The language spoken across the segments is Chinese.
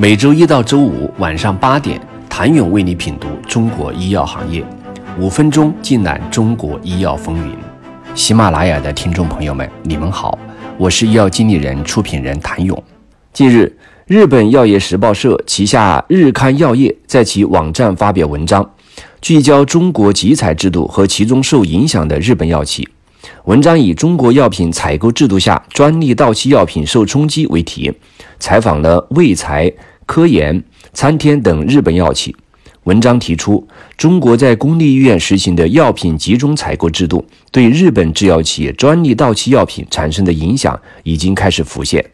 每周一到周五晚上八点，谭勇为你品读中国医药行业，五分钟尽览中国医药风云。喜马拉雅的听众朋友们，你们好，我是医药经理人、出品人谭勇。近日，日本药业时报社旗下日刊药业在其网站发表文章，聚焦中国集采制度和其中受影响的日本药企。文章以“中国药品采购制度下专利到期药品受冲击”为题，采访了卫材、科研、参天等日本药企。文章提出，中国在公立医院实行的药品集中采购制度，对日本制药企业专利到期药品产生的影响已经开始浮现。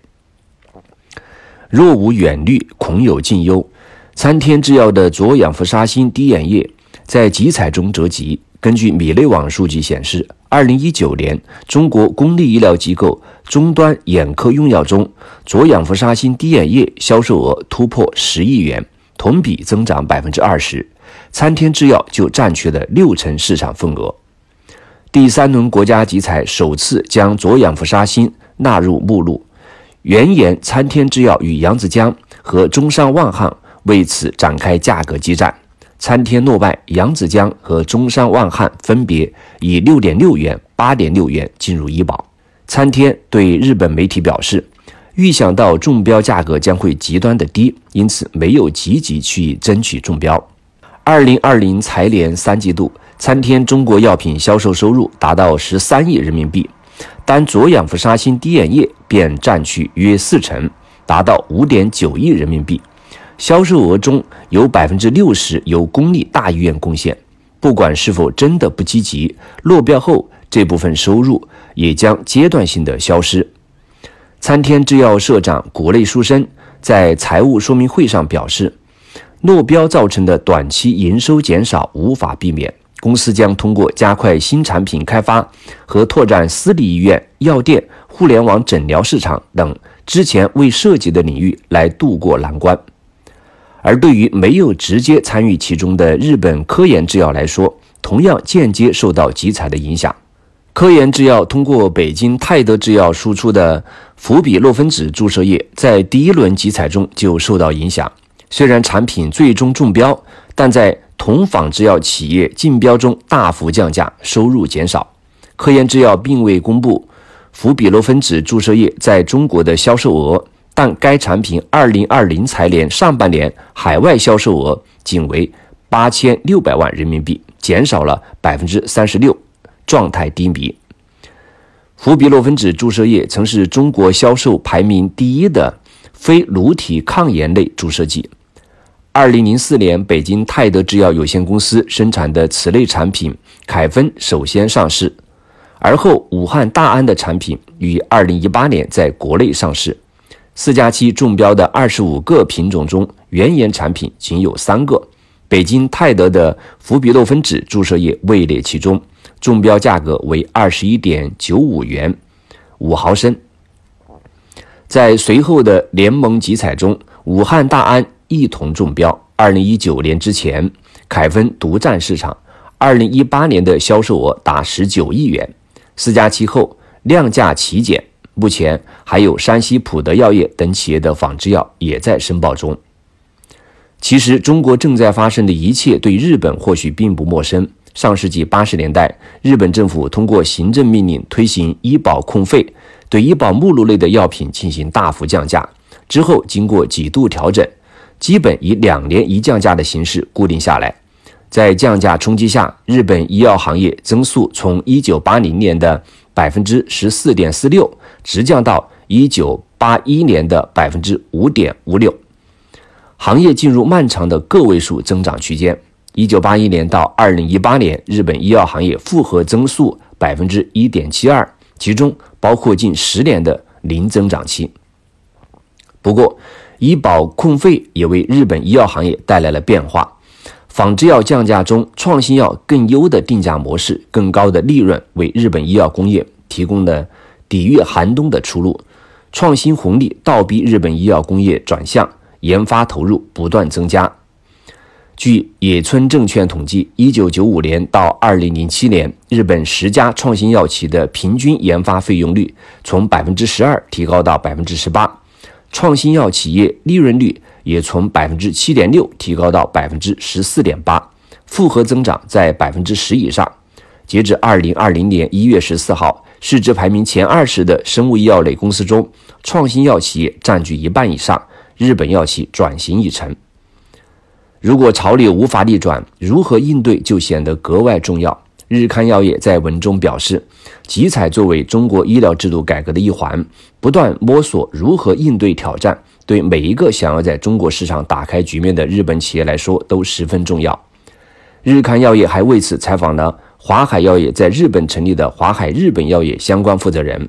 若无远虑，恐有近忧。参天制药的左氧氟沙星滴眼液在集采中折戟。根据米内网数据显示，二零一九年中国公立医疗机构终端眼科用药中，左氧氟沙星滴眼液销售额突破十亿元，同比增长百分之二十。参天制药就占据了六成市场份额。第三轮国家集采首次将左氧氟沙星纳入目录，原研参天制药与扬子江和中山万汉为此展开价格激战。参天落败，扬子江和中山万汉分别以六点六元、八点六元进入医保。参天对日本媒体表示，预想到中标价格将会极端的低，因此没有积极去争取中标。二零二零财年三季度，参天中国药品销售收入达到十三亿人民币，单左氧氟沙星滴眼液便占去约四成，达到五点九亿人民币。销售额中有百分之六十由公立大医院贡献，不管是否真的不积极，落标后这部分收入也将阶段性的消失。参天制药社长谷内书生在财务说明会上表示，落标造成的短期营收减少无法避免，公司将通过加快新产品开发和拓展私立医院、药店、互联网诊疗市场等之前未涉及的领域来渡过难关。而对于没有直接参与其中的日本科研制药来说，同样间接受到集采的影响。科研制药通过北京泰德制药输出的氟比洛芬酯注射液，在第一轮集采中就受到影响。虽然产品最终中标，但在同仿制药企业竞标中大幅降价，收入减少。科研制药并未公布氟比洛芬酯注射液在中国的销售额。但该产品二零二零财年上半年海外销售额仅为八千六百万人民币，减少了百分之三十六，状态低迷。氟比洛芬酯注射液曾是中国销售排名第一的非颅体抗炎类注射剂。二零零四年，北京泰德制药有限公司生产的此类产品凯芬首先上市，而后武汉大安的产品于二零一八年在国内上市。四加七中标的二十五个品种中，原研产品仅有三个。北京泰德的氟比洛芬酯注射液位列其中，中标价格为二十一点九五元五毫升。在随后的联盟集采中，武汉大安一同中标。二零一九年之前，凯芬独占市场。二零一八年的销售额达十九亿元。四加七后量价齐减。目前还有山西普德药业等企业的仿制药也在申报中。其实，中国正在发生的一切对日本或许并不陌生。上世纪八十年代，日本政府通过行政命令推行医保控费，对医保目录内的药品进行大幅降价。之后经过几度调整，基本以两年一降价的形式固定下来。在降价冲击下，日本医药行业增速从一九八零年的百分之十四点四六。直降到一九八一年的百分之五点五六，行业进入漫长的个位数增长区间。一九八一年到二零一八年，日本医药行业复合增速百分之一点七二，其中包括近十年的零增长期。不过，医保控费也为日本医药行业带来了变化。仿制药降价中，创新药更优的定价模式、更高的利润，为日本医药工业提供了。抵御寒冬的出路，创新红利倒逼日本医药工业转向，研发投入不断增加。据野村证券统计，一九九五年到二零零七年，日本十家创新药企的平均研发费用率从百分之十二提高到百分之十八，创新药企业利润率也从百分之七点六提高到百分之十四点八，复合增长在百分之十以上。截至二零二零年一月十四号，市值排名前二十的生物医药类公司中，创新药企业占据一半以上，日本药企转型已成。如果潮流无法逆转，如何应对就显得格外重要。日刊药业在文中表示，集采作为中国医疗制度改革的一环，不断摸索如何应对挑战，对每一个想要在中国市场打开局面的日本企业来说都十分重要。日刊药业还为此采访了华海药业在日本成立的华海日本药业相关负责人。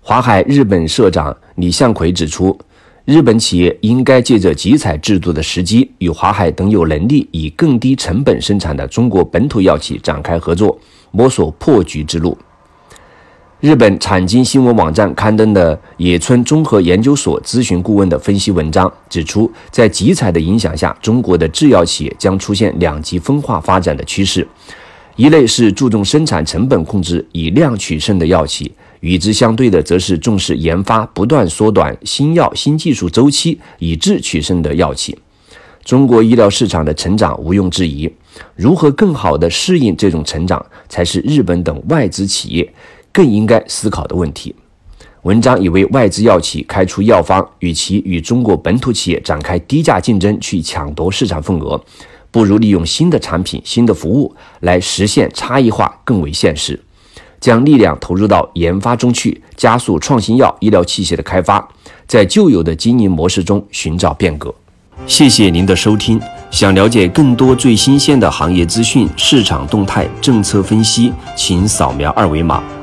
华海日本社长李向奎指出。日本企业应该借着集采制度的时机，与华海等有能力以更低成本生产的中国本土药企展开合作，摸索破局之路。日本产经新闻网站刊登的野村综合研究所咨询顾问的分析文章指出，在集采的影响下，中国的制药企业将出现两极分化发展的趋势：一类是注重生产成本控制、以量取胜的药企。与之相对的，则是重视研发、不断缩短新药新技术周期以质取胜的药企。中国医疗市场的成长毋庸置疑，如何更好地适应这种成长，才是日本等外资企业更应该思考的问题。文章以为外资药企开出药方，与其与中国本土企业展开低价竞争去抢夺市场份额，不如利用新的产品、新的服务来实现差异化更为现实。将力量投入到研发中去，加速创新药医疗器械的开发，在旧有的经营模式中寻找变革。谢谢您的收听。想了解更多最新鲜的行业资讯、市场动态、政策分析，请扫描二维码